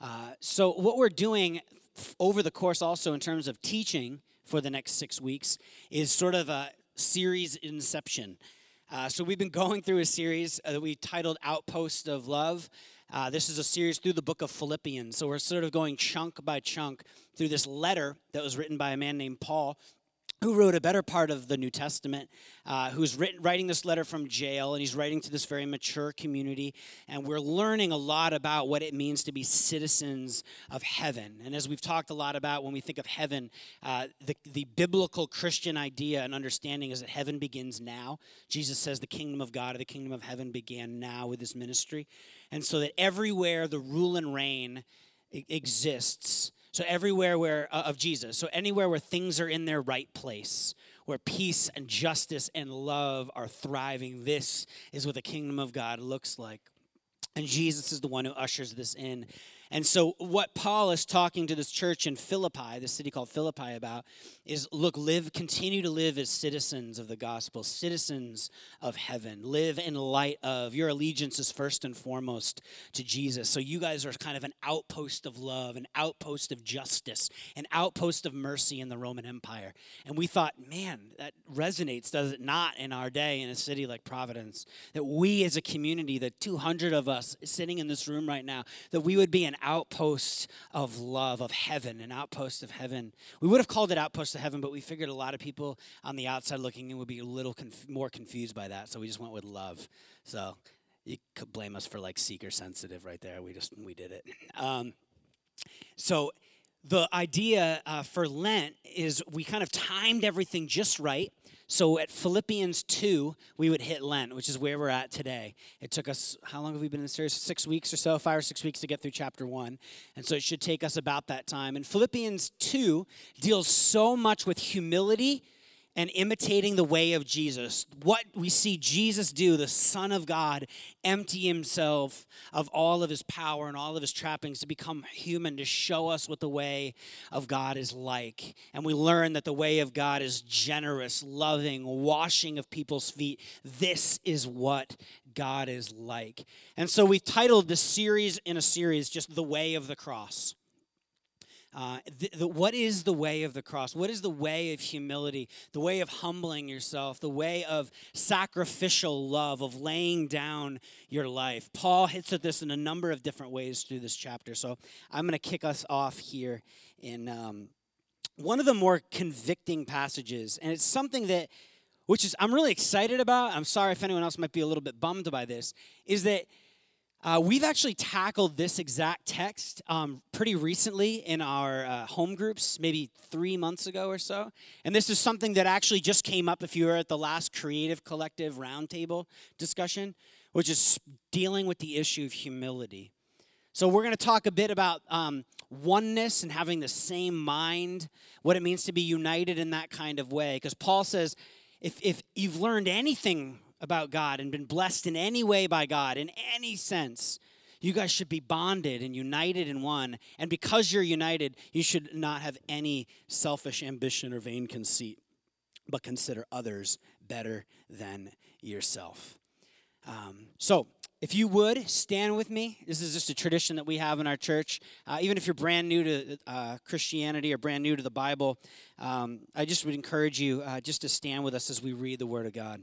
Uh, so, what we're doing over the course, also in terms of teaching for the next six weeks, is sort of a series inception. Uh, so, we've been going through a series uh, that we titled Outpost of Love. Uh, this is a series through the book of Philippians. So, we're sort of going chunk by chunk through this letter that was written by a man named Paul who wrote a better part of the New Testament, uh, who's written, writing this letter from jail, and he's writing to this very mature community. And we're learning a lot about what it means to be citizens of heaven. And as we've talked a lot about when we think of heaven, uh, the, the biblical Christian idea and understanding is that heaven begins now. Jesus says the kingdom of God or the kingdom of heaven began now with his ministry. And so that everywhere the rule and reign exists, so everywhere where uh, of Jesus. So anywhere where things are in their right place, where peace and justice and love are thriving, this is what the kingdom of God looks like. And Jesus is the one who ushers this in. And so, what Paul is talking to this church in Philippi, the city called Philippi, about is look, live, continue to live as citizens of the gospel, citizens of heaven. Live in light of your allegiance is first and foremost to Jesus. So, you guys are kind of an outpost of love, an outpost of justice, an outpost of mercy in the Roman Empire. And we thought, man, that resonates, does it not, in our day in a city like Providence? That we as a community, the 200 of us sitting in this room right now, that we would be an outpost of love, of heaven, an outpost of heaven. We would have called it outpost of heaven, but we figured a lot of people on the outside looking in would be a little conf- more confused by that, so we just went with love. So you could blame us for like seeker sensitive right there. We just we did it. Um, so the idea uh, for Lent is we kind of timed everything just right so at Philippians 2, we would hit Lent, which is where we're at today. It took us, how long have we been in the series? Six weeks or so, five or six weeks to get through chapter 1. And so it should take us about that time. And Philippians 2 deals so much with humility and imitating the way of Jesus. What we see Jesus do, the Son of God, empty himself of all of his power and all of his trappings to become human, to show us what the way of God is like. And we learn that the way of God is generous, loving, washing of people's feet. This is what God is like. And so we've titled this series in a series just The Way of the Cross. Uh, the, the, what is the way of the cross? What is the way of humility? The way of humbling yourself? The way of sacrificial love, of laying down your life? Paul hits at this in a number of different ways through this chapter. So I'm going to kick us off here in um, one of the more convicting passages. And it's something that, which is, I'm really excited about. I'm sorry if anyone else might be a little bit bummed by this, is that uh, we've actually tackled this exact text um, pretty recently in our uh, home groups, maybe three months ago or so. And this is something that actually just came up if you were at the last Creative Collective Roundtable discussion, which is dealing with the issue of humility. So, we're going to talk a bit about um, oneness and having the same mind, what it means to be united in that kind of way. Because Paul says, if, if you've learned anything about God and been blessed in any way by God, in any sense, you guys should be bonded and united in one. And because you're united, you should not have any selfish ambition or vain conceit, but consider others better than yourself. Um, so, if you would stand with me, this is just a tradition that we have in our church. Uh, even if you're brand new to uh, Christianity or brand new to the Bible, um, I just would encourage you uh, just to stand with us as we read the Word of God.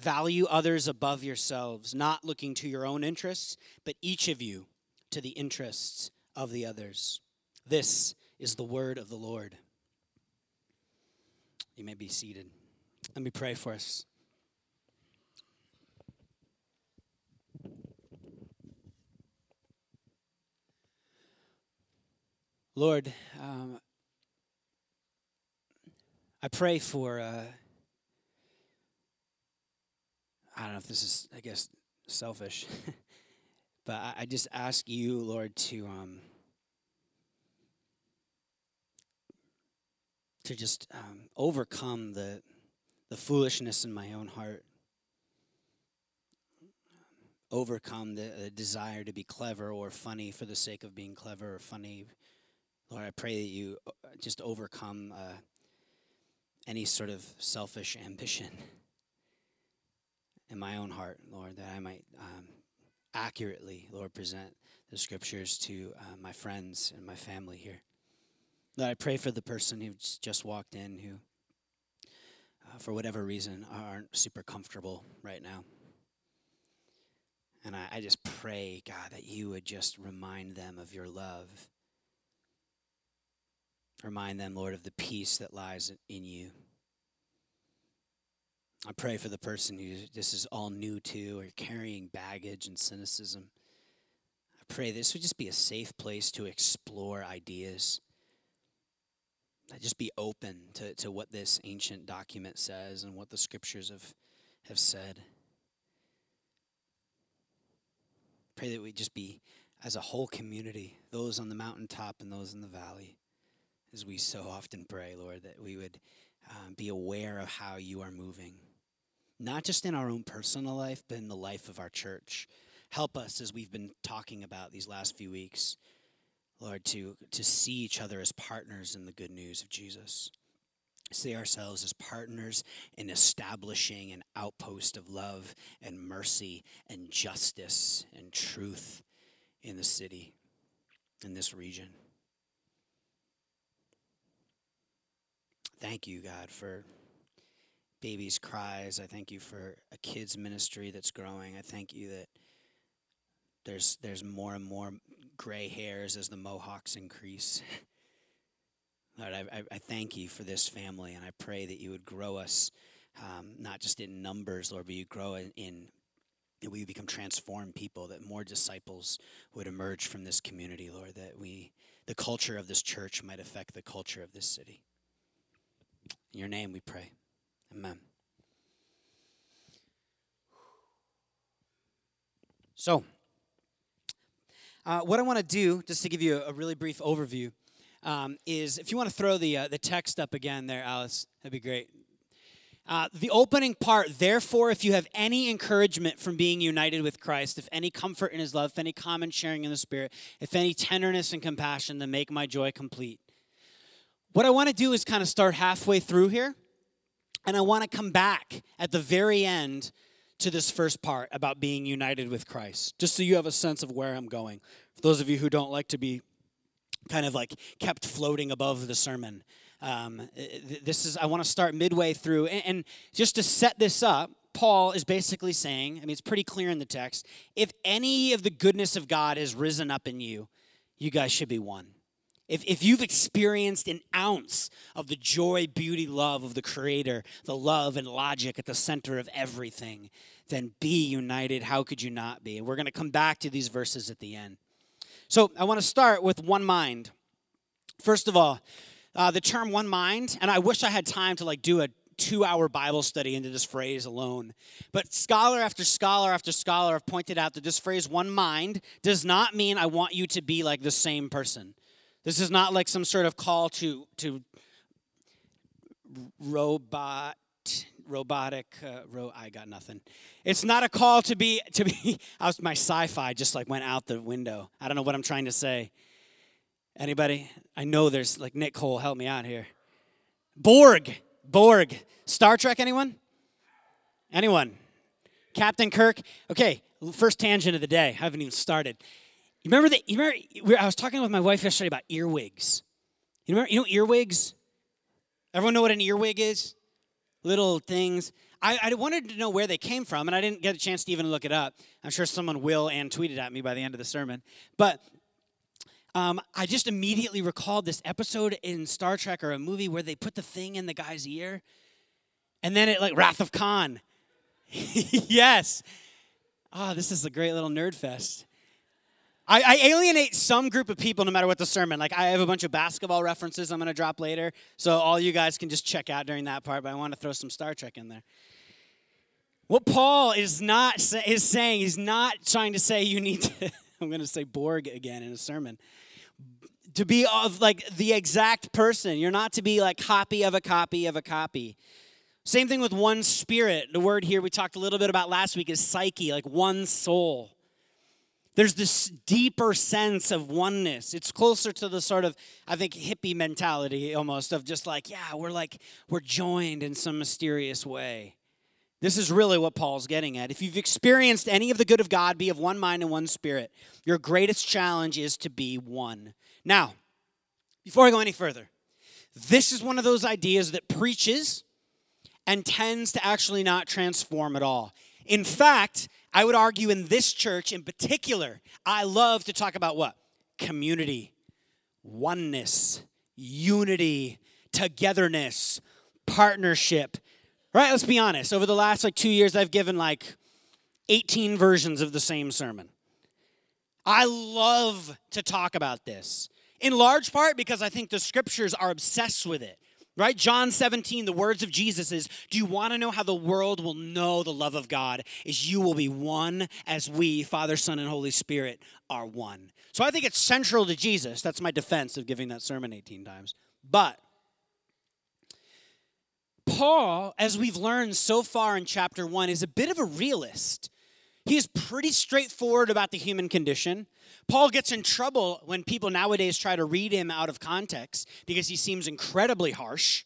Value others above yourselves, not looking to your own interests, but each of you to the interests of the others. This is the word of the Lord. You may be seated. Let me pray for us. Lord, um, I pray for. Uh, I don't know if this is, I guess, selfish, but I, I, just ask you, Lord, to um, to just um, overcome the, the foolishness in my own heart, overcome the, the desire to be clever or funny for the sake of being clever or funny. Lord, I pray that you uh, just overcome uh, any sort of selfish ambition in my own heart, Lord, that I might um, accurately, Lord, present the scriptures to uh, my friends and my family here. Lord, I pray for the person who's just walked in who, uh, for whatever reason, aren't super comfortable right now. And I, I just pray, God, that you would just remind them of your love. Remind them, Lord, of the peace that lies in you. I pray for the person who this is all new to or carrying baggage and cynicism. I pray this would just be a safe place to explore ideas. I Just be open to, to what this ancient document says and what the scriptures have, have said. Pray that we just be, as a whole community, those on the mountaintop and those in the valley, as we so often pray, Lord, that we would um, be aware of how you are moving not just in our own personal life, but in the life of our church. Help us as we've been talking about these last few weeks, Lord, to, to see each other as partners in the good news of Jesus. See ourselves as partners in establishing an outpost of love and mercy and justice and truth in the city, in this region. Thank you, God, for babies' cries. I thank you for a kids ministry that's growing. I thank you that there's there's more and more gray hairs as the Mohawks increase. Lord, I, I, thank you for this family, and I pray that you would grow us, um, not just in numbers, Lord, but you grow in, in that we become transformed people, that more disciples would emerge from this community, Lord, that we, the culture of this church might affect the culture of this city. In your name we pray. Amen. So, uh, what I want to do, just to give you a, really brief overview, um, is if you want to throw the uh, the text up again there, Alice, that'd be great. Uh, the opening part, therefore, if you have any encouragement from being united with Christ, if any comfort in his love, if any common sharing in the Spirit, if any tenderness and compassion, then make my joy complete. What I want to do is kind of start halfway through here and I want to come back at the very end to this first part about being united with Christ, just so you have a sense of where I'm going. For those of you who don't like to be kind of like kept floating above the sermon, um, this is, I want to start midway through. And, and just to set this up, Paul is basically saying, I mean, it's pretty clear in the text if any of the goodness of God has risen up in you, you guys should be one. If, if you've experienced an ounce of the joy, beauty, love of the Creator, the love and logic at the center of everything, then be united. How could you not be? And we're going to come back to these verses at the end. So I want to start with one mind. First of all, uh, the term one mind, and I wish I had time to like do a two hour Bible study into this phrase alone. But scholar after scholar after scholar have pointed out that this phrase, one mind, does not mean I want you to be like the same person. This is not like some sort of call to to robot robotic uh, ro- I got nothing. It's not a call to be to be I was my sci-fi just like went out the window. I don't know what I'm trying to say. Anybody? I know there's like Nick Cole help me out here. Borg. Borg. Star Trek anyone? Anyone? Captain Kirk? Okay, first tangent of the day. I haven't even started. You remember that? You remember? I was talking with my wife yesterday about earwigs. You remember? You know earwigs? Everyone know what an earwig is? Little things. I, I wanted to know where they came from, and I didn't get a chance to even look it up. I'm sure someone will and tweeted at me by the end of the sermon. But um, I just immediately recalled this episode in Star Trek or a movie where they put the thing in the guy's ear, and then it like Wrath of Khan. yes. Oh, this is a great little nerd fest. I, I, alienate some group of people no matter what the sermon. Like I have a bunch of basketball references I'm going to drop later, so all you guys can just check out during that part. But I want to throw some Star Trek in there. What Paul is not is saying, he's not trying to say you need to. I'm going to say Borg again in a sermon. to be of like the exact person. You're not to be like copy of a copy of a copy. Same thing with one spirit. The word here we talked a little bit about last week is psyche, like one soul. There's this deeper sense of oneness. It's closer to the sort of, I think, hippie mentality almost of just like, yeah, we're like, we're joined in some mysterious way. This is really what Paul's getting at. If you've experienced any of the good of God, be of one mind and one spirit. Your greatest challenge is to be one. Now, before I go any further, this is one of those ideas that preaches and tends to actually not transform at all. In fact, I would argue in this church in particular, I love to talk about what? Community, oneness, unity, togetherness, partnership. Right? Let's be honest. Over the last like 2 years I've given like 18 versions of the same sermon. I love to talk about this. In large part because I think the scriptures are obsessed with it. Right? John 17, the words of Jesus is Do you want to know how the world will know the love of God? Is you will be one as we, Father, Son, and Holy Spirit, are one. So I think it's central to Jesus. That's my defense of giving that sermon 18 times. But Paul, as we've learned so far in chapter one, is a bit of a realist. He is pretty straightforward about the human condition. Paul gets in trouble when people nowadays try to read him out of context because he seems incredibly harsh.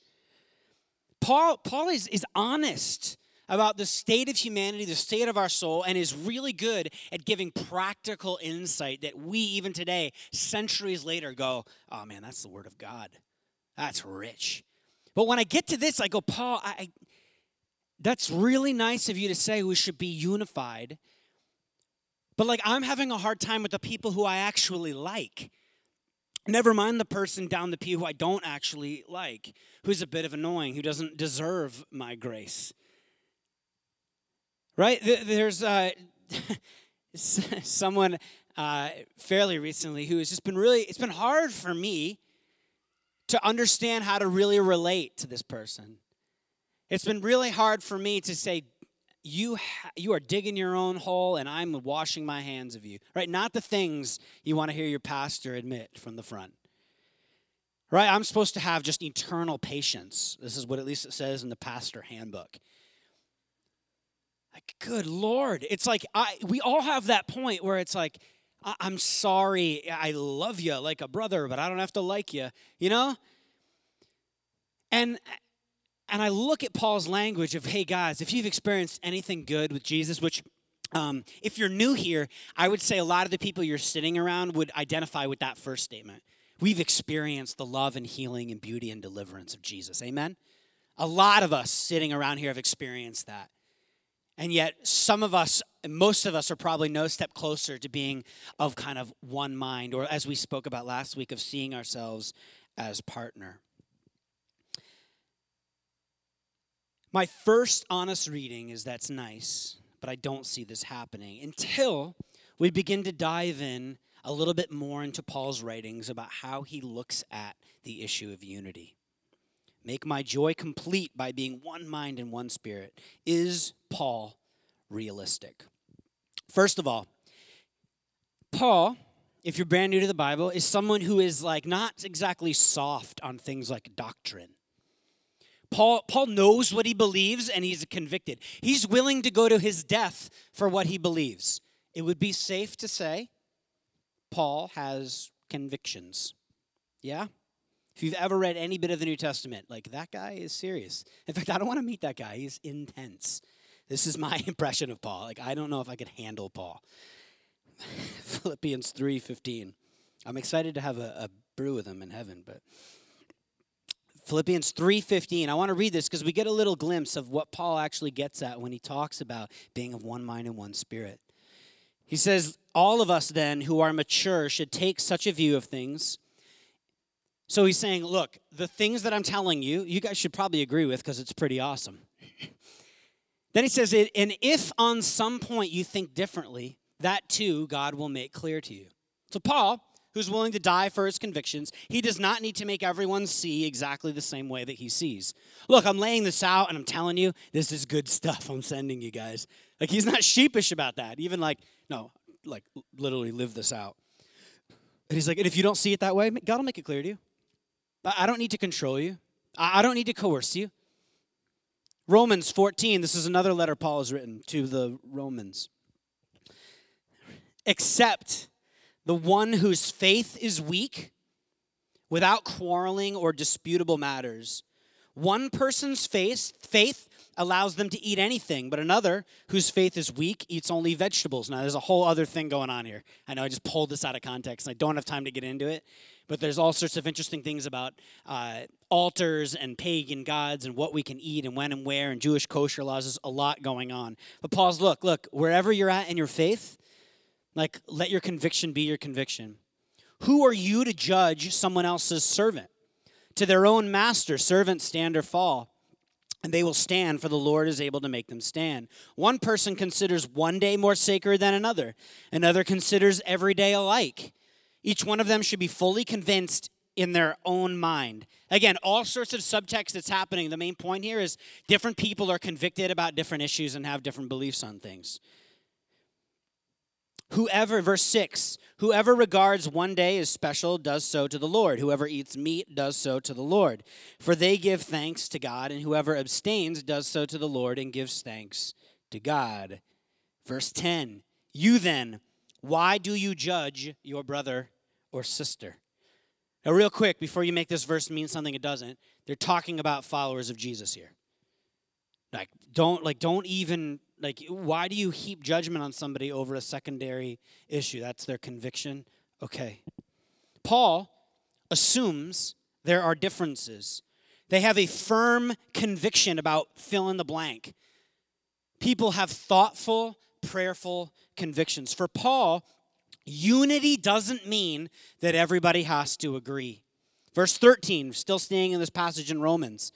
Paul, Paul is, is honest about the state of humanity, the state of our soul, and is really good at giving practical insight that we, even today, centuries later, go, oh man, that's the word of God. That's rich. But when I get to this, I go, Paul, I, I that's really nice of you to say we should be unified. But like, I'm having a hard time with the people who I actually like. Never mind the person down the pew who I don't actually like, who's a bit of annoying, who doesn't deserve my grace. Right? There's uh, someone uh, fairly recently who has just been really, it's been hard for me to understand how to really relate to this person. It's been really hard for me to say, you, ha- you are digging your own hole and I'm washing my hands of you. Right? Not the things you want to hear your pastor admit from the front. Right? I'm supposed to have just eternal patience. This is what at least it says in the pastor handbook. Like, good Lord. It's like I we all have that point where it's like, I'm sorry, I love you like a brother, but I don't have to like you, you know? And and I look at Paul's language of, hey guys, if you've experienced anything good with Jesus, which um, if you're new here, I would say a lot of the people you're sitting around would identify with that first statement. We've experienced the love and healing and beauty and deliverance of Jesus. Amen? A lot of us sitting around here have experienced that. And yet, some of us, most of us, are probably no step closer to being of kind of one mind, or as we spoke about last week, of seeing ourselves as partner. My first honest reading is that's nice, but I don't see this happening until we begin to dive in a little bit more into Paul's writings about how he looks at the issue of unity. Make my joy complete by being one mind and one spirit. Is Paul realistic? First of all, Paul, if you're brand new to the Bible, is someone who is like not exactly soft on things like doctrine. Paul, Paul knows what he believes and he's convicted. He's willing to go to his death for what he believes. It would be safe to say Paul has convictions. Yeah? If you've ever read any bit of the New Testament, like that guy is serious. In fact, I don't want to meet that guy. He's intense. This is my impression of Paul. Like I don't know if I could handle Paul. Philippians 3:15. I'm excited to have a, a brew with him in heaven, but Philippians 3:15. I want to read this because we get a little glimpse of what Paul actually gets at when he talks about being of one mind and one spirit. He says, "All of us then who are mature should take such a view of things." So he's saying, look, the things that I'm telling you, you guys should probably agree with because it's pretty awesome. then he says, and if on some point you think differently, that too God will make clear to you. So Paul, who's willing to die for his convictions, he does not need to make everyone see exactly the same way that he sees. Look, I'm laying this out and I'm telling you, this is good stuff I'm sending you guys. Like he's not sheepish about that. Even like, no, like literally live this out. And he's like, and if you don't see it that way, God will make it clear to you. I don't need to control you, I don't need to coerce you. Romans 14, this is another letter Paul has written to the Romans. Except the one whose faith is weak, without quarreling or disputable matters. One person's faith, faith allows them to eat anything, but another whose faith is weak eats only vegetables. Now, there's a whole other thing going on here. I know I just pulled this out of context, and I don't have time to get into it, but there's all sorts of interesting things about uh, altars and pagan gods and what we can eat and when and where and Jewish kosher laws. There's a lot going on. But Paul's look, look, wherever you're at in your faith, like let your conviction be your conviction. Who are you to judge someone else's servant? To their own master, servants stand or fall and they will stand, for the Lord is able to make them stand. One person considers one day more sacred than another, another considers every day alike. Each one of them should be fully convinced in their own mind. Again, all sorts of subtext that's happening. The main point here is different people are convicted about different issues and have different beliefs on things. Whoever, verse 6, whoever regards one day as special does so to the Lord. Whoever eats meat does so to the Lord. For they give thanks to God, and whoever abstains does so to the Lord and gives thanks to God. Verse 10, you then, why do you judge your brother or sister? Now, real quick, before you make this verse mean something it doesn't, they're talking about followers of Jesus here. Like, don't like don't even like, why do you heap judgment on somebody over a secondary issue? That's their conviction. Okay. Paul assumes there are differences. They have a firm conviction about fill in the blank. People have thoughtful, prayerful convictions. For Paul, unity doesn't mean that everybody has to agree. Verse 13, still staying in this passage in Romans.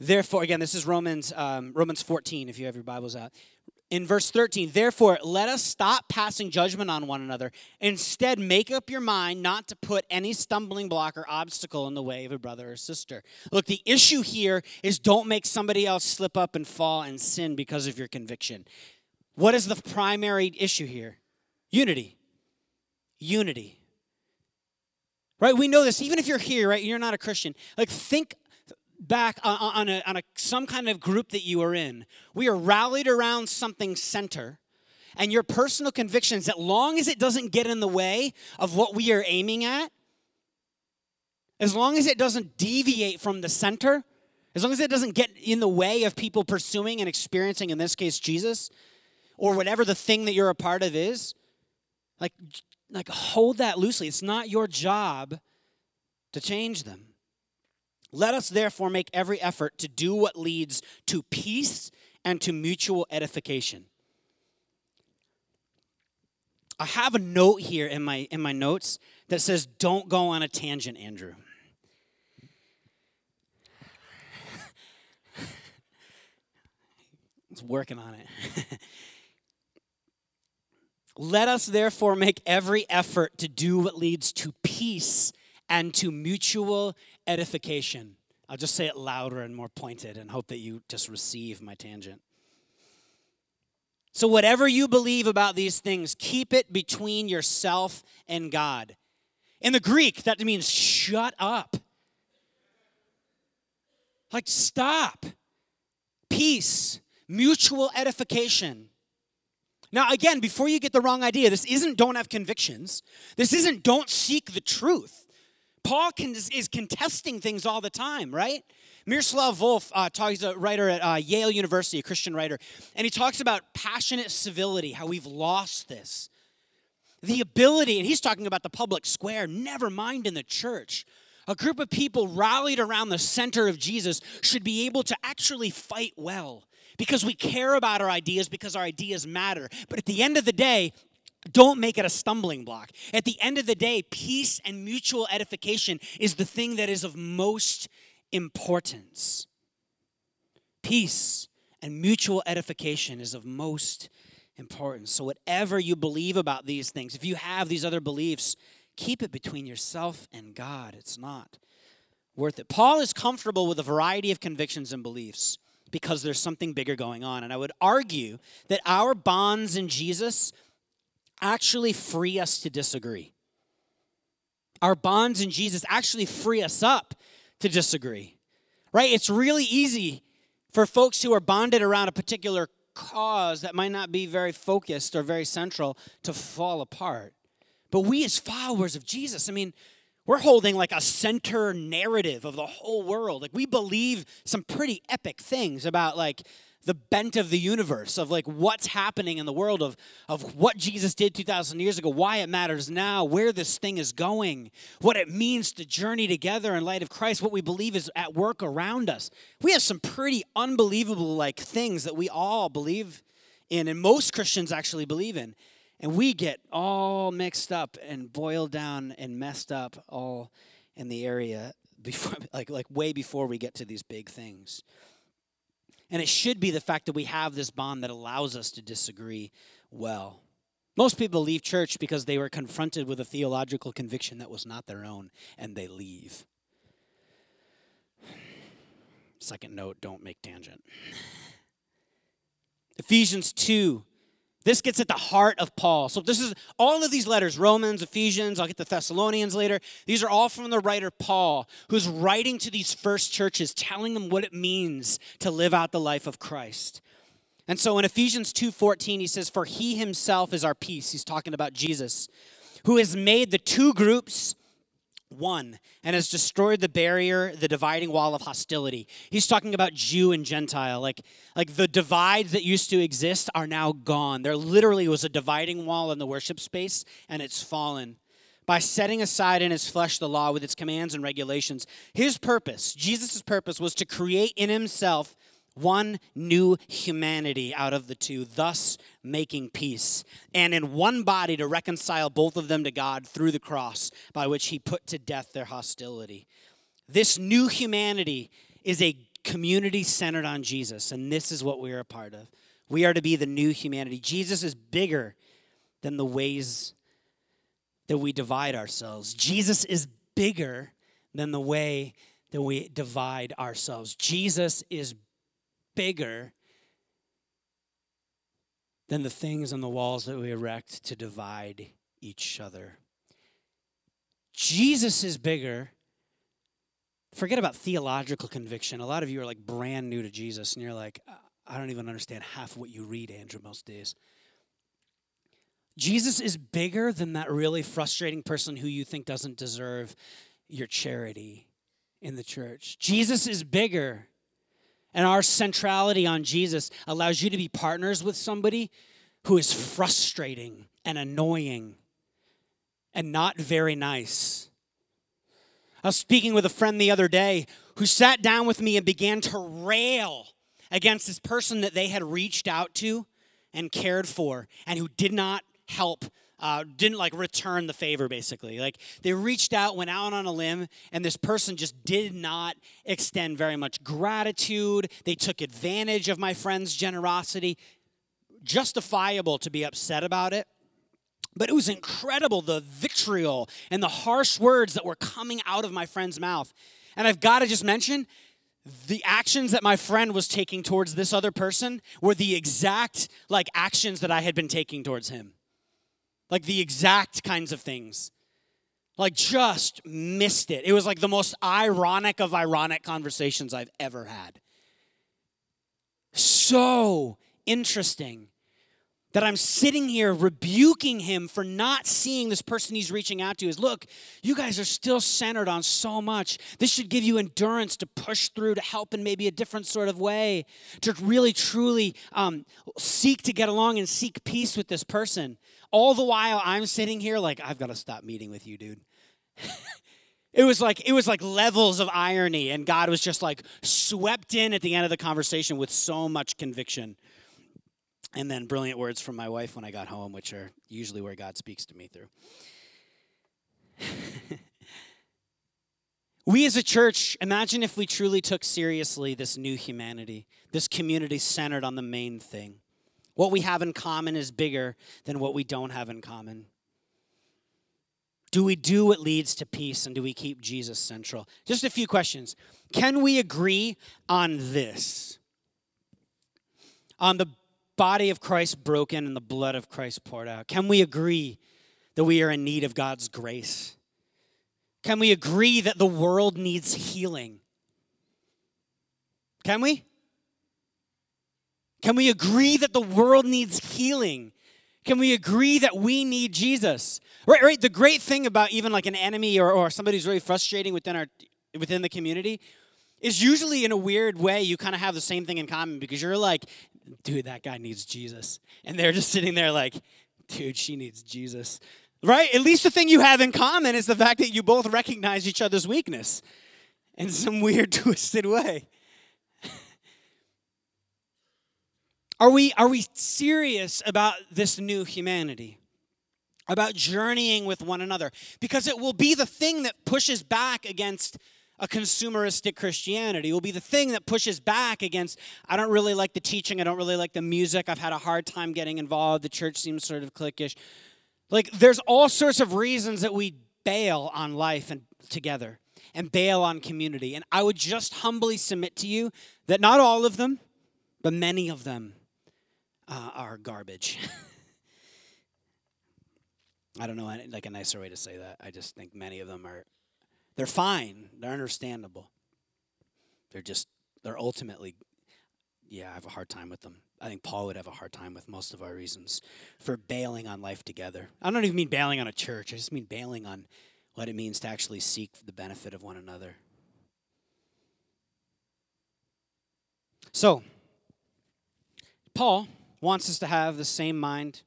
Therefore, again, this is Romans, um, Romans 14, if you have your Bibles out. In verse 13, therefore, let us stop passing judgment on one another. Instead, make up your mind not to put any stumbling block or obstacle in the way of a brother or sister. Look, the issue here is don't make somebody else slip up and fall and sin because of your conviction. What is the primary issue here? Unity. Unity. Right? We know this. Even if you're here, right, you're not a Christian. Like, think back on, a, on a, some kind of group that you are in. We are rallied around something center. And your personal convictions, as long as it doesn't get in the way of what we are aiming at, as long as it doesn't deviate from the center, as long as it doesn't get in the way of people pursuing and experiencing, in this case, Jesus, or whatever the thing that you're a part of is, like, like hold that loosely. It's not your job to change them. Let us therefore make every effort to do what leads to peace and to mutual edification. I have a note here in my in my notes that says don't go on a tangent, Andrew. It's working on it. Let us therefore make every effort to do what leads to peace and to mutual edification. I'll just say it louder and more pointed and hope that you just receive my tangent. So, whatever you believe about these things, keep it between yourself and God. In the Greek, that means shut up. Like, stop. Peace, mutual edification. Now, again, before you get the wrong idea, this isn't don't have convictions. This isn't don't seek the truth. Paul can, is contesting things all the time, right? Miroslav Volf, uh, he's a writer at uh, Yale University, a Christian writer, and he talks about passionate civility, how we've lost this. The ability, and he's talking about the public square, never mind in the church. A group of people rallied around the center of Jesus should be able to actually fight well because we care about our ideas, because our ideas matter. But at the end of the day, don't make it a stumbling block. At the end of the day, peace and mutual edification is the thing that is of most importance. Peace and mutual edification is of most importance. So, whatever you believe about these things, if you have these other beliefs, keep it between yourself and God. It's not worth it. Paul is comfortable with a variety of convictions and beliefs because there's something bigger going on. And I would argue that our bonds in Jesus actually free us to disagree. our bonds in Jesus actually free us up to disagree, right? It's really easy for folks who are bonded around a particular cause that might not be very focused or very central to fall apart. But we, as followers of Jesus, I mean, we're holding like a center narrative of the whole world. Like, we believe some pretty epic things about like the bent of the universe of like what's happening in the world of of what Jesus did 2000 years ago why it matters now where this thing is going what it means to journey together in light of Christ what we believe is at work around us. We have some pretty unbelievable like things that we all believe in and most Christians actually believe in. And we get all mixed up and boiled down and messed up all in the area before like like way before we get to these big things and it should be the fact that we have this bond that allows us to disagree well. Most people leave church because they were confronted with a theological conviction that was not their own, and they leave. Second note don't make tangent. Ephesians 2 this gets at the heart of Paul. So, this is all of these letters Romans, Ephesians, I'll get the Thessalonians later. These are all from the writer Paul, who's writing to these first churches, telling them what it means to live out the life of Christ. And so in Ephesians 2:14 he says for he himself is our peace. He's talking about Jesus, who has made the two groups one and has destroyed the barrier the dividing wall of hostility. He's talking about jew and gentile. Like like the divides that used to exist are now gone. There literally was a dividing wall in the worship space and it's fallen. By setting aside in his flesh the law with its commands and regulations his purpose jesus' purpose was to create in himself one new humanity out of the two, thus making peace, and in one body to reconcile both of them to God through the cross, by which he put to death their hostility. This new humanity is a community centered on Jesus, and this is what we are a part of. We are to be the new humanity. Jesus is bigger than the ways that we divide ourselves. Jesus is bigger than the way that we divide ourselves. Jesus is bigger than the things on the walls that we erect to divide each other. Jesus is bigger. Forget about theological conviction. A lot of you are like brand new to Jesus, and you're like, I don't even understand half of what you read, Andrew, most days. Jesus is bigger than that really frustrating person who you think doesn't deserve your charity in the church. Jesus is bigger and our centrality on Jesus allows you to be partners with somebody who is frustrating and annoying and not very nice. I was speaking with a friend the other day who sat down with me and began to rail against this person that they had reached out to and cared for and who did not help uh, didn't like return the favor basically. Like they reached out went out on a limb and this person just did not extend very much gratitude. They took advantage of my friend's generosity. Justifiable to be upset about it but it was incredible the vitriol and the harsh words that were coming out of my friend's mouth. And i've got to just mention the actions that my friend was taking towards this other person were the exact like actions that i had been taking towards him like the exact kinds of things. Like just missed it. It was like the most ironic of ironic conversations I've ever had. So interesting that I'm sitting here rebuking him for not seeing this person he's reaching out to is look, you guys are still centered on so much. This should give you endurance to push through, to help in maybe a different sort of way, to really truly um, seek to get along and seek peace with this person. All the while I'm sitting here like, I've got to stop meeting with you, dude. it was like it was like levels of irony and god was just like swept in at the end of the conversation with so much conviction and then brilliant words from my wife when I got home, which are usually where God speaks to me through. we as a church, imagine if we truly took seriously this new humanity, this community centered on the main thing. What we have in common is bigger than what we don't have in common. Do we do what leads to peace and do we keep Jesus central? Just a few questions. Can we agree on this? On the body of Christ broken and the blood of Christ poured out? Can we agree that we are in need of God's grace? Can we agree that the world needs healing? Can we? Can we agree that the world needs healing? Can we agree that we need Jesus? Right, right. The great thing about even like an enemy or, or somebody who's really frustrating within our within the community is usually in a weird way you kind of have the same thing in common because you're like, dude, that guy needs Jesus. And they're just sitting there like, dude, she needs Jesus. Right? At least the thing you have in common is the fact that you both recognize each other's weakness in some weird, twisted way. Are we, are we serious about this new humanity? About journeying with one another? Because it will be the thing that pushes back against a consumeristic Christianity. It will be the thing that pushes back against, I don't really like the teaching, I don't really like the music, I've had a hard time getting involved, the church seems sort of cliquish. Like, there's all sorts of reasons that we bail on life and together and bail on community. And I would just humbly submit to you that not all of them, but many of them uh, are garbage. I don't know like a nicer way to say that. I just think many of them are they're fine. They're understandable. They're just they're ultimately yeah, I have a hard time with them. I think Paul would have a hard time with most of our reasons for bailing on life together. I don't even mean bailing on a church. I just mean bailing on what it means to actually seek the benefit of one another. So, Paul wants us to have the same mind,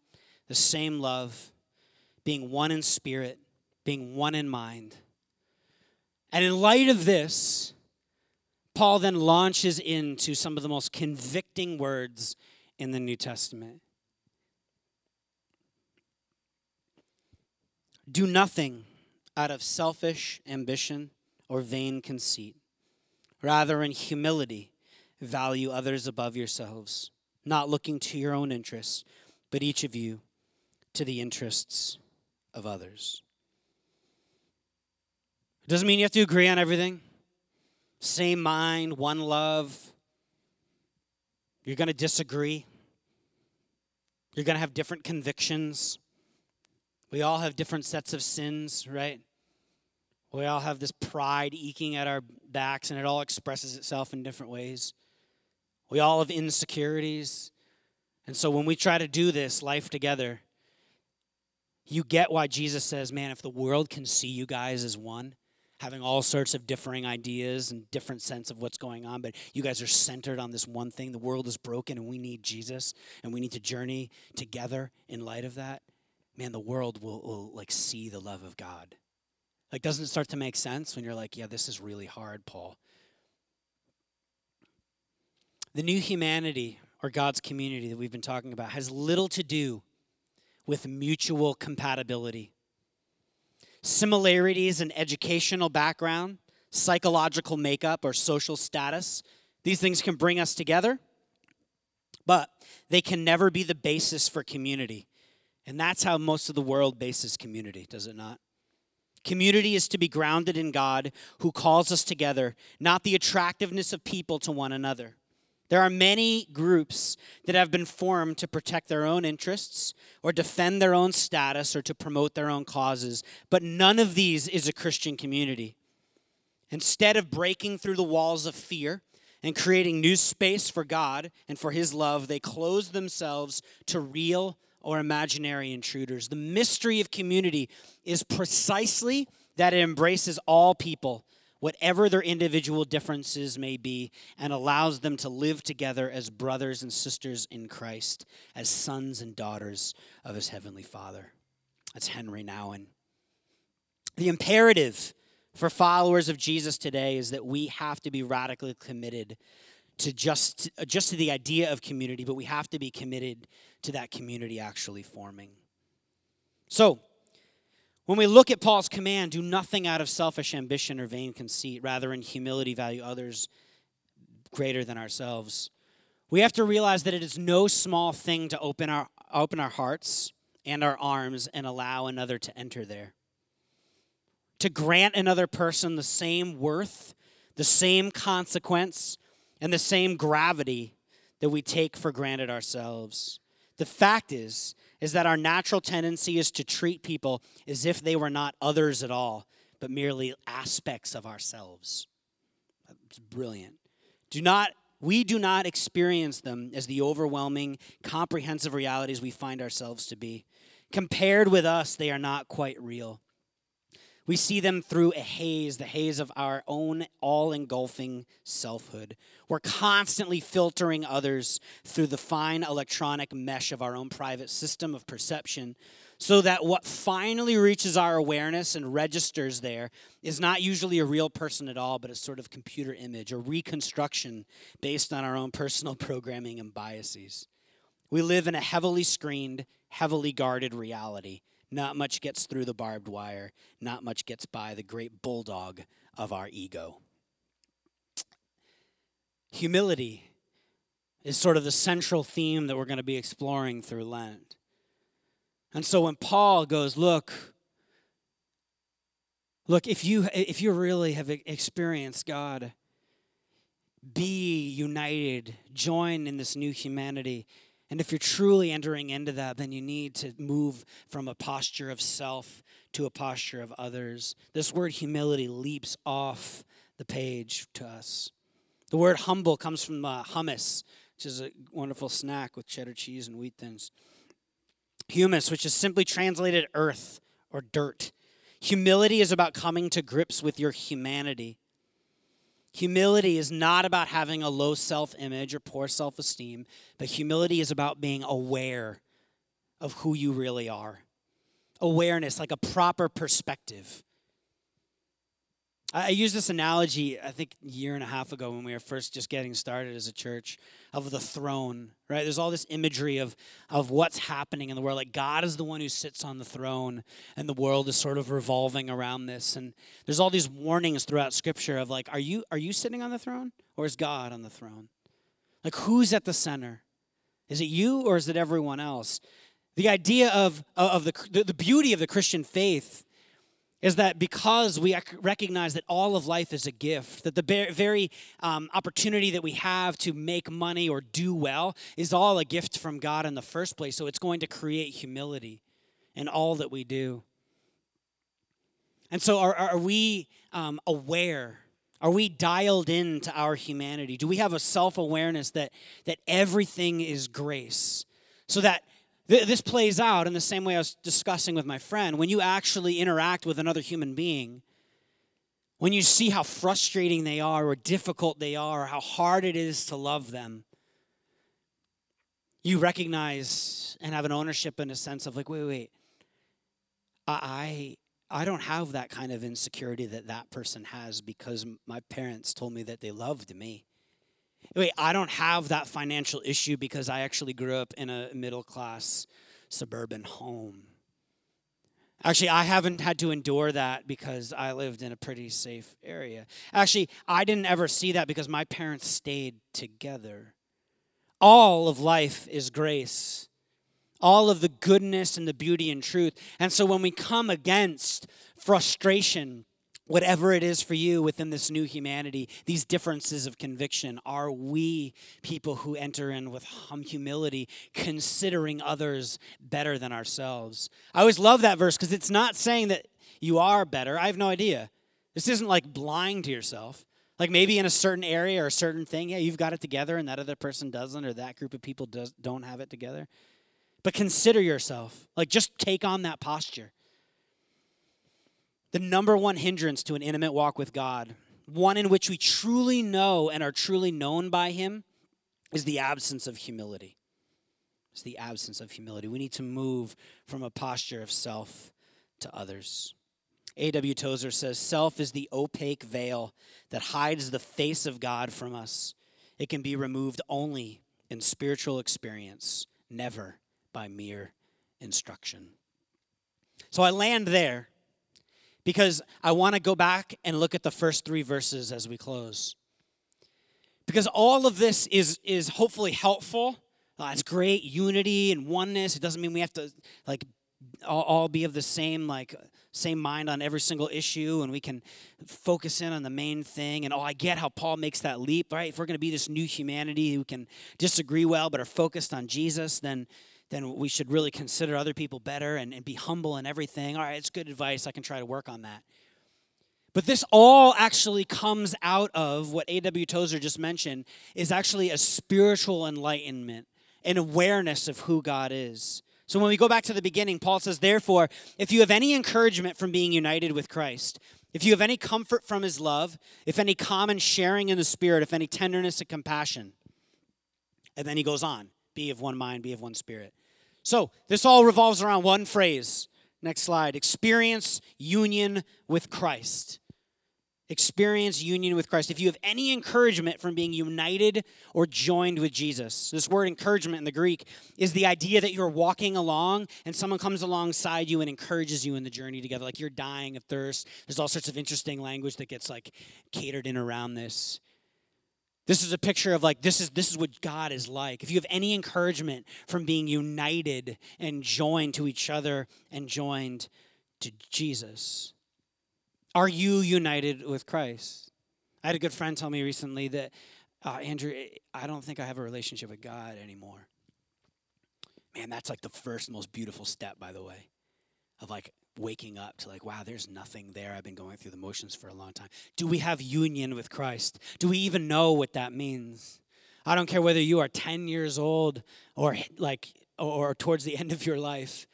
the same love, being one in spirit, being one in mind. And in light of this, Paul then launches into some of the most convicting words in the New Testament. Do nothing out of selfish ambition or vain conceit. Rather, in humility, value others above yourselves not looking to your own interests, but each of you to the interests of others. It doesn't mean you have to agree on everything. Same mind, one love. You're going to disagree. You're going to have different convictions. We all have different sets of sins, right? We all have this pride eking at our backs, and it all expresses itself in different ways. We all have insecurities. And so when we try to do this life together, you get why Jesus says, man, if the world can see you guys as one, having all sorts of differing ideas and different sense of what's going on, but you guys are centered on this one thing. The world is broken and we need Jesus and we need to journey together in light of that. Man, the world will, will like see the love of God. Like, doesn't it start to make sense when you're like, yeah, this is really hard, Paul? The new humanity, or God's community that we've been talking about, has little to do with mutual compatibility. Similarities in educational background, psychological makeup, or social status, these things can bring us together, but they can never be the basis for community. And that's how most of the world bases community, does it not? Community is to be grounded in God who calls us together, not the attractiveness of people to one another. There are many groups that have been formed to protect their own interests or defend their own status or to promote their own causes, but none of these is a Christian community. Instead of breaking through the walls of fear and creating new space for God and for His love, they close themselves to real or imaginary intruders. The mystery of community is precisely that it embraces all people whatever their individual differences may be, and allows them to live together as brothers and sisters in Christ, as sons and daughters of his heavenly Father. That's Henri Nouwen. The imperative for followers of Jesus today is that we have to be radically committed to just, just to the idea of community, but we have to be committed to that community actually forming. So, when we look at Paul's command, do nothing out of selfish ambition or vain conceit, rather, in humility, value others greater than ourselves. We have to realize that it is no small thing to open our, open our hearts and our arms and allow another to enter there. To grant another person the same worth, the same consequence, and the same gravity that we take for granted ourselves. The fact is, is that our natural tendency is to treat people as if they were not others at all, but merely aspects of ourselves. It's brilliant. Do not we do not experience them as the overwhelming, comprehensive realities we find ourselves to be. Compared with us, they are not quite real. We see them through a haze, the haze of our own all engulfing selfhood. We're constantly filtering others through the fine electronic mesh of our own private system of perception so that what finally reaches our awareness and registers there is not usually a real person at all, but a sort of computer image, a reconstruction based on our own personal programming and biases. We live in a heavily screened, heavily guarded reality not much gets through the barbed wire. Not much gets by the great bulldog of our ego. Humility is sort of the central theme that we're going to be exploring through Lent. And so when Paul goes, look, look, if you if you really have experienced God, be united, join in this new humanity. And if you're truly entering into that, then you need to move from a posture of self to a posture of others. This word humility leaps off the page to us. The word humble comes from uh, hummus, which is a wonderful snack with cheddar cheese and wheat thins. Humus, which is simply translated earth or dirt. Humility is about coming to grips with your humanity. Humility is not about having a low self image or poor self esteem, but humility is about being aware of who you really are. Awareness, like a proper perspective. I used this analogy, I think, a year and a half ago when we were first just getting started as a church of the throne, right? There's all this imagery of, of what's happening in the world. Like God is the one who sits on the throne, and the world is sort of revolving around this. And there's all these warnings throughout Scripture of like, are you are you sitting on the throne, or is God on the throne? Like, who's at the center? Is it you, or is it everyone else? The idea of of the the beauty of the Christian faith is that because we recognize that all of life is a gift, that the very um, opportunity that we have to make money or do well is all a gift from God in the first place. So it's going to create humility in all that we do. And so, are, are we um, aware? Are we dialed into our humanity? Do we have a self awareness that, that everything is grace? So that this plays out in the same way I was discussing with my friend. When you actually interact with another human being, when you see how frustrating they are, or difficult they are, or how hard it is to love them, you recognize and have an ownership in a sense of like, wait, wait, I, I don't have that kind of insecurity that that person has because my parents told me that they loved me. Wait, I don't have that financial issue because I actually grew up in a middle class suburban home. Actually, I haven't had to endure that because I lived in a pretty safe area. Actually, I didn't ever see that because my parents stayed together. All of life is grace, all of the goodness and the beauty and truth. And so when we come against frustration, whatever it is for you within this new humanity, these differences of conviction, are we people who enter in with humility, considering others better than ourselves? I always love that verse because it's not saying that you are better. I have no idea. This isn't like blind to yourself. Like maybe in a certain area or a certain thing, yeah, you've got it together and that other person doesn't, or that group of people does, don't have it together. But consider yourself. Like just take on that posture the number one hindrance to an intimate walk with God, one in which we truly know and are truly known by Him, is the absence of humility. It's the absence of humility. We need to move from a posture of self to others. A.W. Tozer says self is the opaque veil that hides the face of God from us. It can be removed only in spiritual experience, never by mere instruction. So I land there because I want to go back and look at the first three verses as we close. Because all of this is, is hopefully helpful. Uh, it's great unity and oneness. It doesn't mean we have to like all, all be of the same like same mind on every single issue and we can focus in on the main thing and oh i get how paul makes that leap right if we're going to be this new humanity who can disagree well but are focused on jesus then then we should really consider other people better and, and be humble and everything. All right, it's good advice. I can try to work on that. But this all actually comes out of what A.W. Tozer just mentioned is actually a spiritual enlightenment, an awareness of who God is. So when we go back to the beginning, Paul says, Therefore, if you have any encouragement from being united with Christ, if you have any comfort from his love, if any common sharing in the Spirit, if any tenderness and compassion. And then he goes on be of one mind, be of one spirit. So this all revolves around one phrase. Next slide experience union with Christ experience union with Christ, if you have any encouragement from being united or joined with Jesus, this word encouragement in the Greek is the idea that you're walking along and someone comes alongside you and encourages you in the journey together, like you're dying of thirst. There's all sorts of interesting language that gets like catered in around this. This is a picture of like this is this is what God is like. If you have any encouragement from being united and joined to each other and joined to Jesus. Are you united with Christ? I had a good friend tell me recently that, uh, Andrew, I don't think I have a relationship with God anymore. Man, that's like the first most beautiful step, by the way, of like waking up to like, wow, there's nothing there. I've been going through the motions for a long time. Do we have union with Christ? Do we even know what that means? I don't care whether you are 10 years old or like, or towards the end of your life.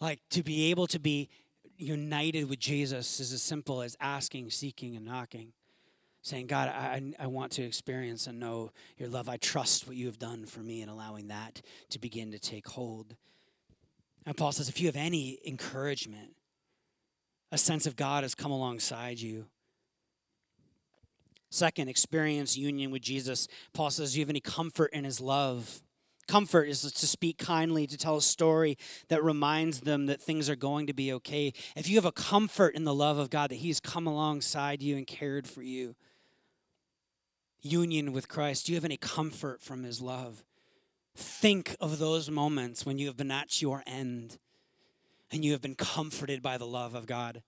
Like to be able to be united with Jesus is as simple as asking, seeking, and knocking. Saying, God, I, I want to experience and know your love. I trust what you have done for me and allowing that to begin to take hold. And Paul says, if you have any encouragement, a sense of God has come alongside you. Second, experience union with Jesus. Paul says, Do you have any comfort in his love. Comfort is to speak kindly, to tell a story that reminds them that things are going to be okay. If you have a comfort in the love of God, that He's come alongside you and cared for you, union with Christ, do you have any comfort from His love? Think of those moments when you have been at your end and you have been comforted by the love of God.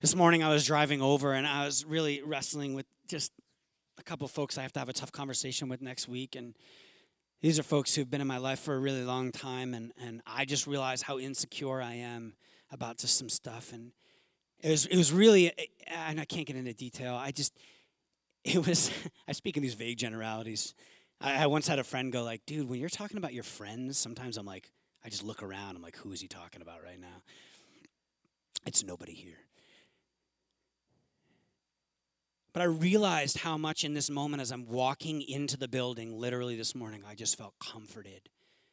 This morning I was driving over and I was really wrestling with just a couple folks I have to have a tough conversation with next week. And these are folks who've been in my life for a really long time, and, and I just realized how insecure I am about just some stuff. And it was, it was really, and I can't get into detail, I just, it was, I speak in these vague generalities. I, I once had a friend go like, dude, when you're talking about your friends, sometimes I'm like, I just look around, I'm like, who is he talking about right now? It's nobody here. But I realized how much in this moment as I'm walking into the building, literally this morning, I just felt comforted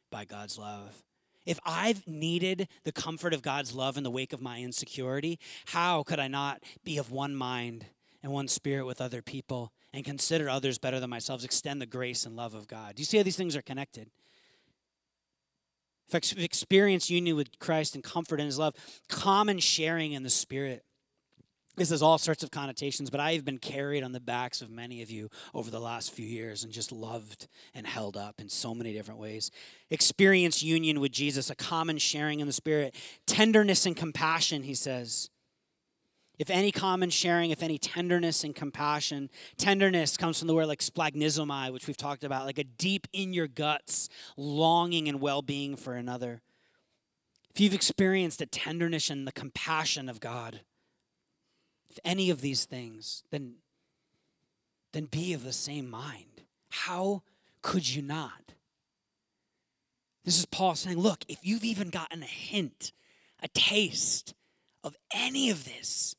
by God's love. If I've needed the comfort of God's love in the wake of my insecurity, how could I not be of one mind and one spirit with other people and consider others better than myself, extend the grace and love of God? Do you see how these things are connected? I experience union with Christ and comfort in his love, common sharing in the Spirit, this has all sorts of connotations, but I've been carried on the backs of many of you over the last few years and just loved and held up in so many different ways. Experience union with Jesus, a common sharing in the Spirit, tenderness and compassion, he says. If any common sharing, if any tenderness and compassion, tenderness comes from the word like splanchnizomai, which we've talked about, like a deep in your guts longing and well being for another. If you've experienced the tenderness and the compassion of God, if any of these things, then, then be of the same mind. How could you not? This is Paul saying, look, if you've even gotten a hint, a taste of any of this,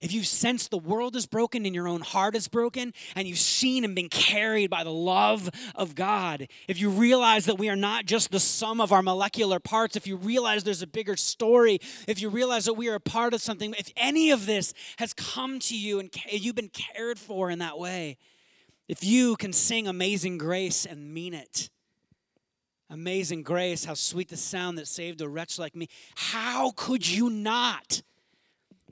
if you've sensed the world is broken and your own heart is broken, and you've seen and been carried by the love of God, if you realize that we are not just the sum of our molecular parts, if you realize there's a bigger story, if you realize that we are a part of something, if any of this has come to you and you've been cared for in that way, if you can sing Amazing Grace and mean it, Amazing Grace, how sweet the sound that saved a wretch like me, how could you not?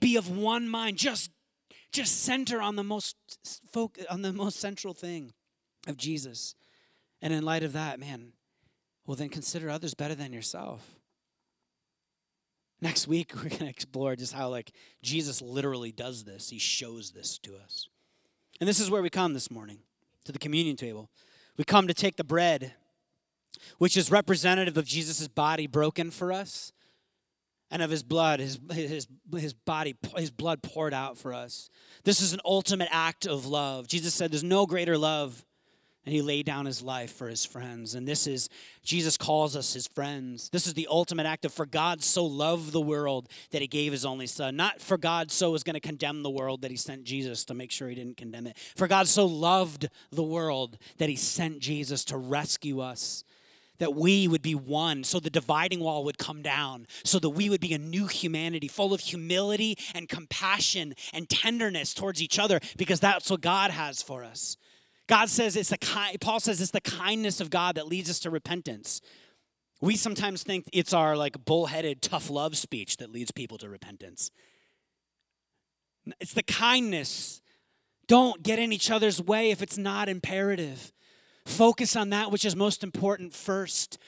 Be of one mind. Just, just center on the most on the most central thing of Jesus. And in light of that, man, well then consider others better than yourself. Next week we're going to explore just how like Jesus literally does this. He shows this to us. And this is where we come this morning to the communion table. We come to take the bread which is representative of Jesus' body broken for us and of his blood, his, his, his body, his blood poured out for us. This is an ultimate act of love. Jesus said, There's no greater love. And he laid down his life for his friends. And this is, Jesus calls us his friends. This is the ultimate act of, for God so loved the world that he gave his only son. Not for God so was going to condemn the world that he sent Jesus to make sure he didn't condemn it. For God so loved the world that he sent Jesus to rescue us that we would be one, so the dividing wall would come down, so that we would be a new humanity full of humility and compassion and tenderness towards each other, because that's what God has for us. God says it's the ki- Paul says it's the kindness of God that leads us to repentance. We sometimes think it's our like bullheaded tough love speech that leads people to repentance. It's the kindness. Don't get in each other's way if it's not imperative. Focus on that which is most important first.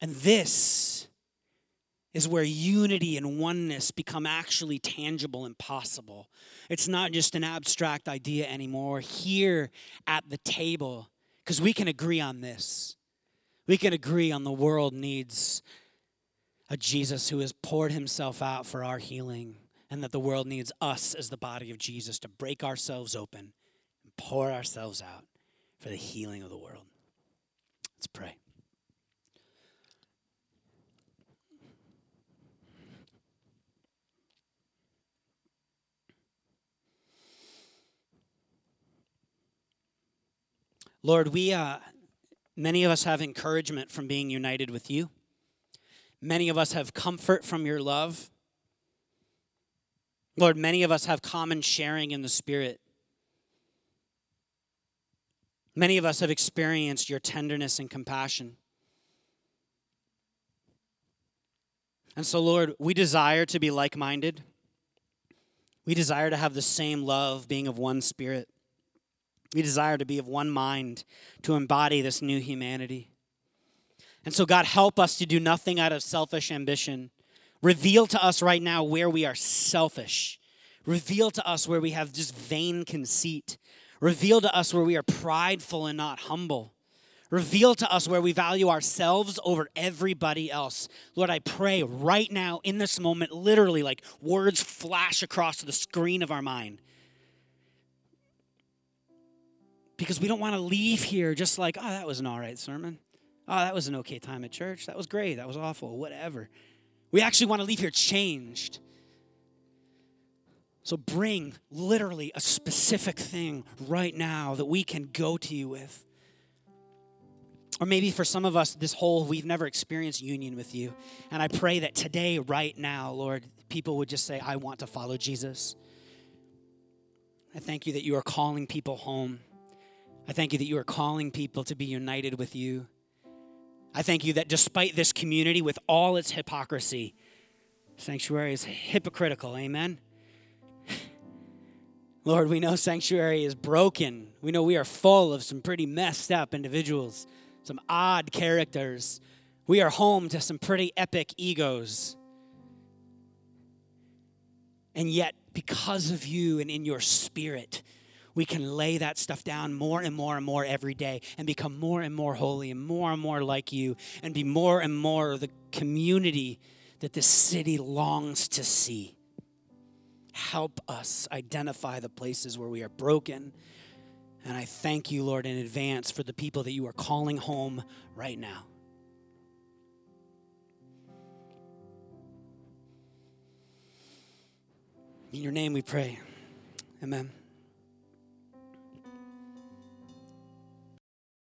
And this is where unity and oneness become actually tangible and possible. It's not just an abstract idea anymore. Here at the table, because we can agree on this. We can agree on the world needs a Jesus who has poured himself out for our healing, and that the world needs us as the body of Jesus to break ourselves open pour ourselves out for the healing of the world. Let's pray. Lord, we uh, many of us have encouragement from being united with you. Many of us have comfort from your love. Lord, many of us have common sharing in the Spirit. Many of us have experienced your tenderness and compassion. And so, Lord, we desire to be like minded. We desire to have the same love, being of one spirit. We desire to be of one mind, to embody this new humanity. And so, God, help us to do nothing out of selfish ambition. Reveal to us right now where we are selfish. Reveal to us where we have just vain conceit. Reveal to us where we are prideful and not humble. Reveal to us where we value ourselves over everybody else. Lord, I pray right now in this moment, literally, like words flash across the screen of our mind. Because we don't want to leave here just like, oh, that was an all right sermon. Oh, that was an okay time at church. That was great. That was awful. Whatever. We actually want to leave here changed. So bring literally a specific thing right now that we can go to you with. Or maybe for some of us, this whole, we've never experienced union with you. And I pray that today, right now, Lord, people would just say, I want to follow Jesus. I thank you that you are calling people home. I thank you that you are calling people to be united with you. I thank you that despite this community, with all its hypocrisy, sanctuary is hypocritical. Amen. Lord, we know sanctuary is broken. We know we are full of some pretty messed up individuals, some odd characters. We are home to some pretty epic egos. And yet, because of you and in your spirit, we can lay that stuff down more and more and more every day and become more and more holy and more and more like you and be more and more the community that this city longs to see help us identify the places where we are broken. And I thank you, Lord, in advance for the people that you are calling home right now. In your name we pray. Amen.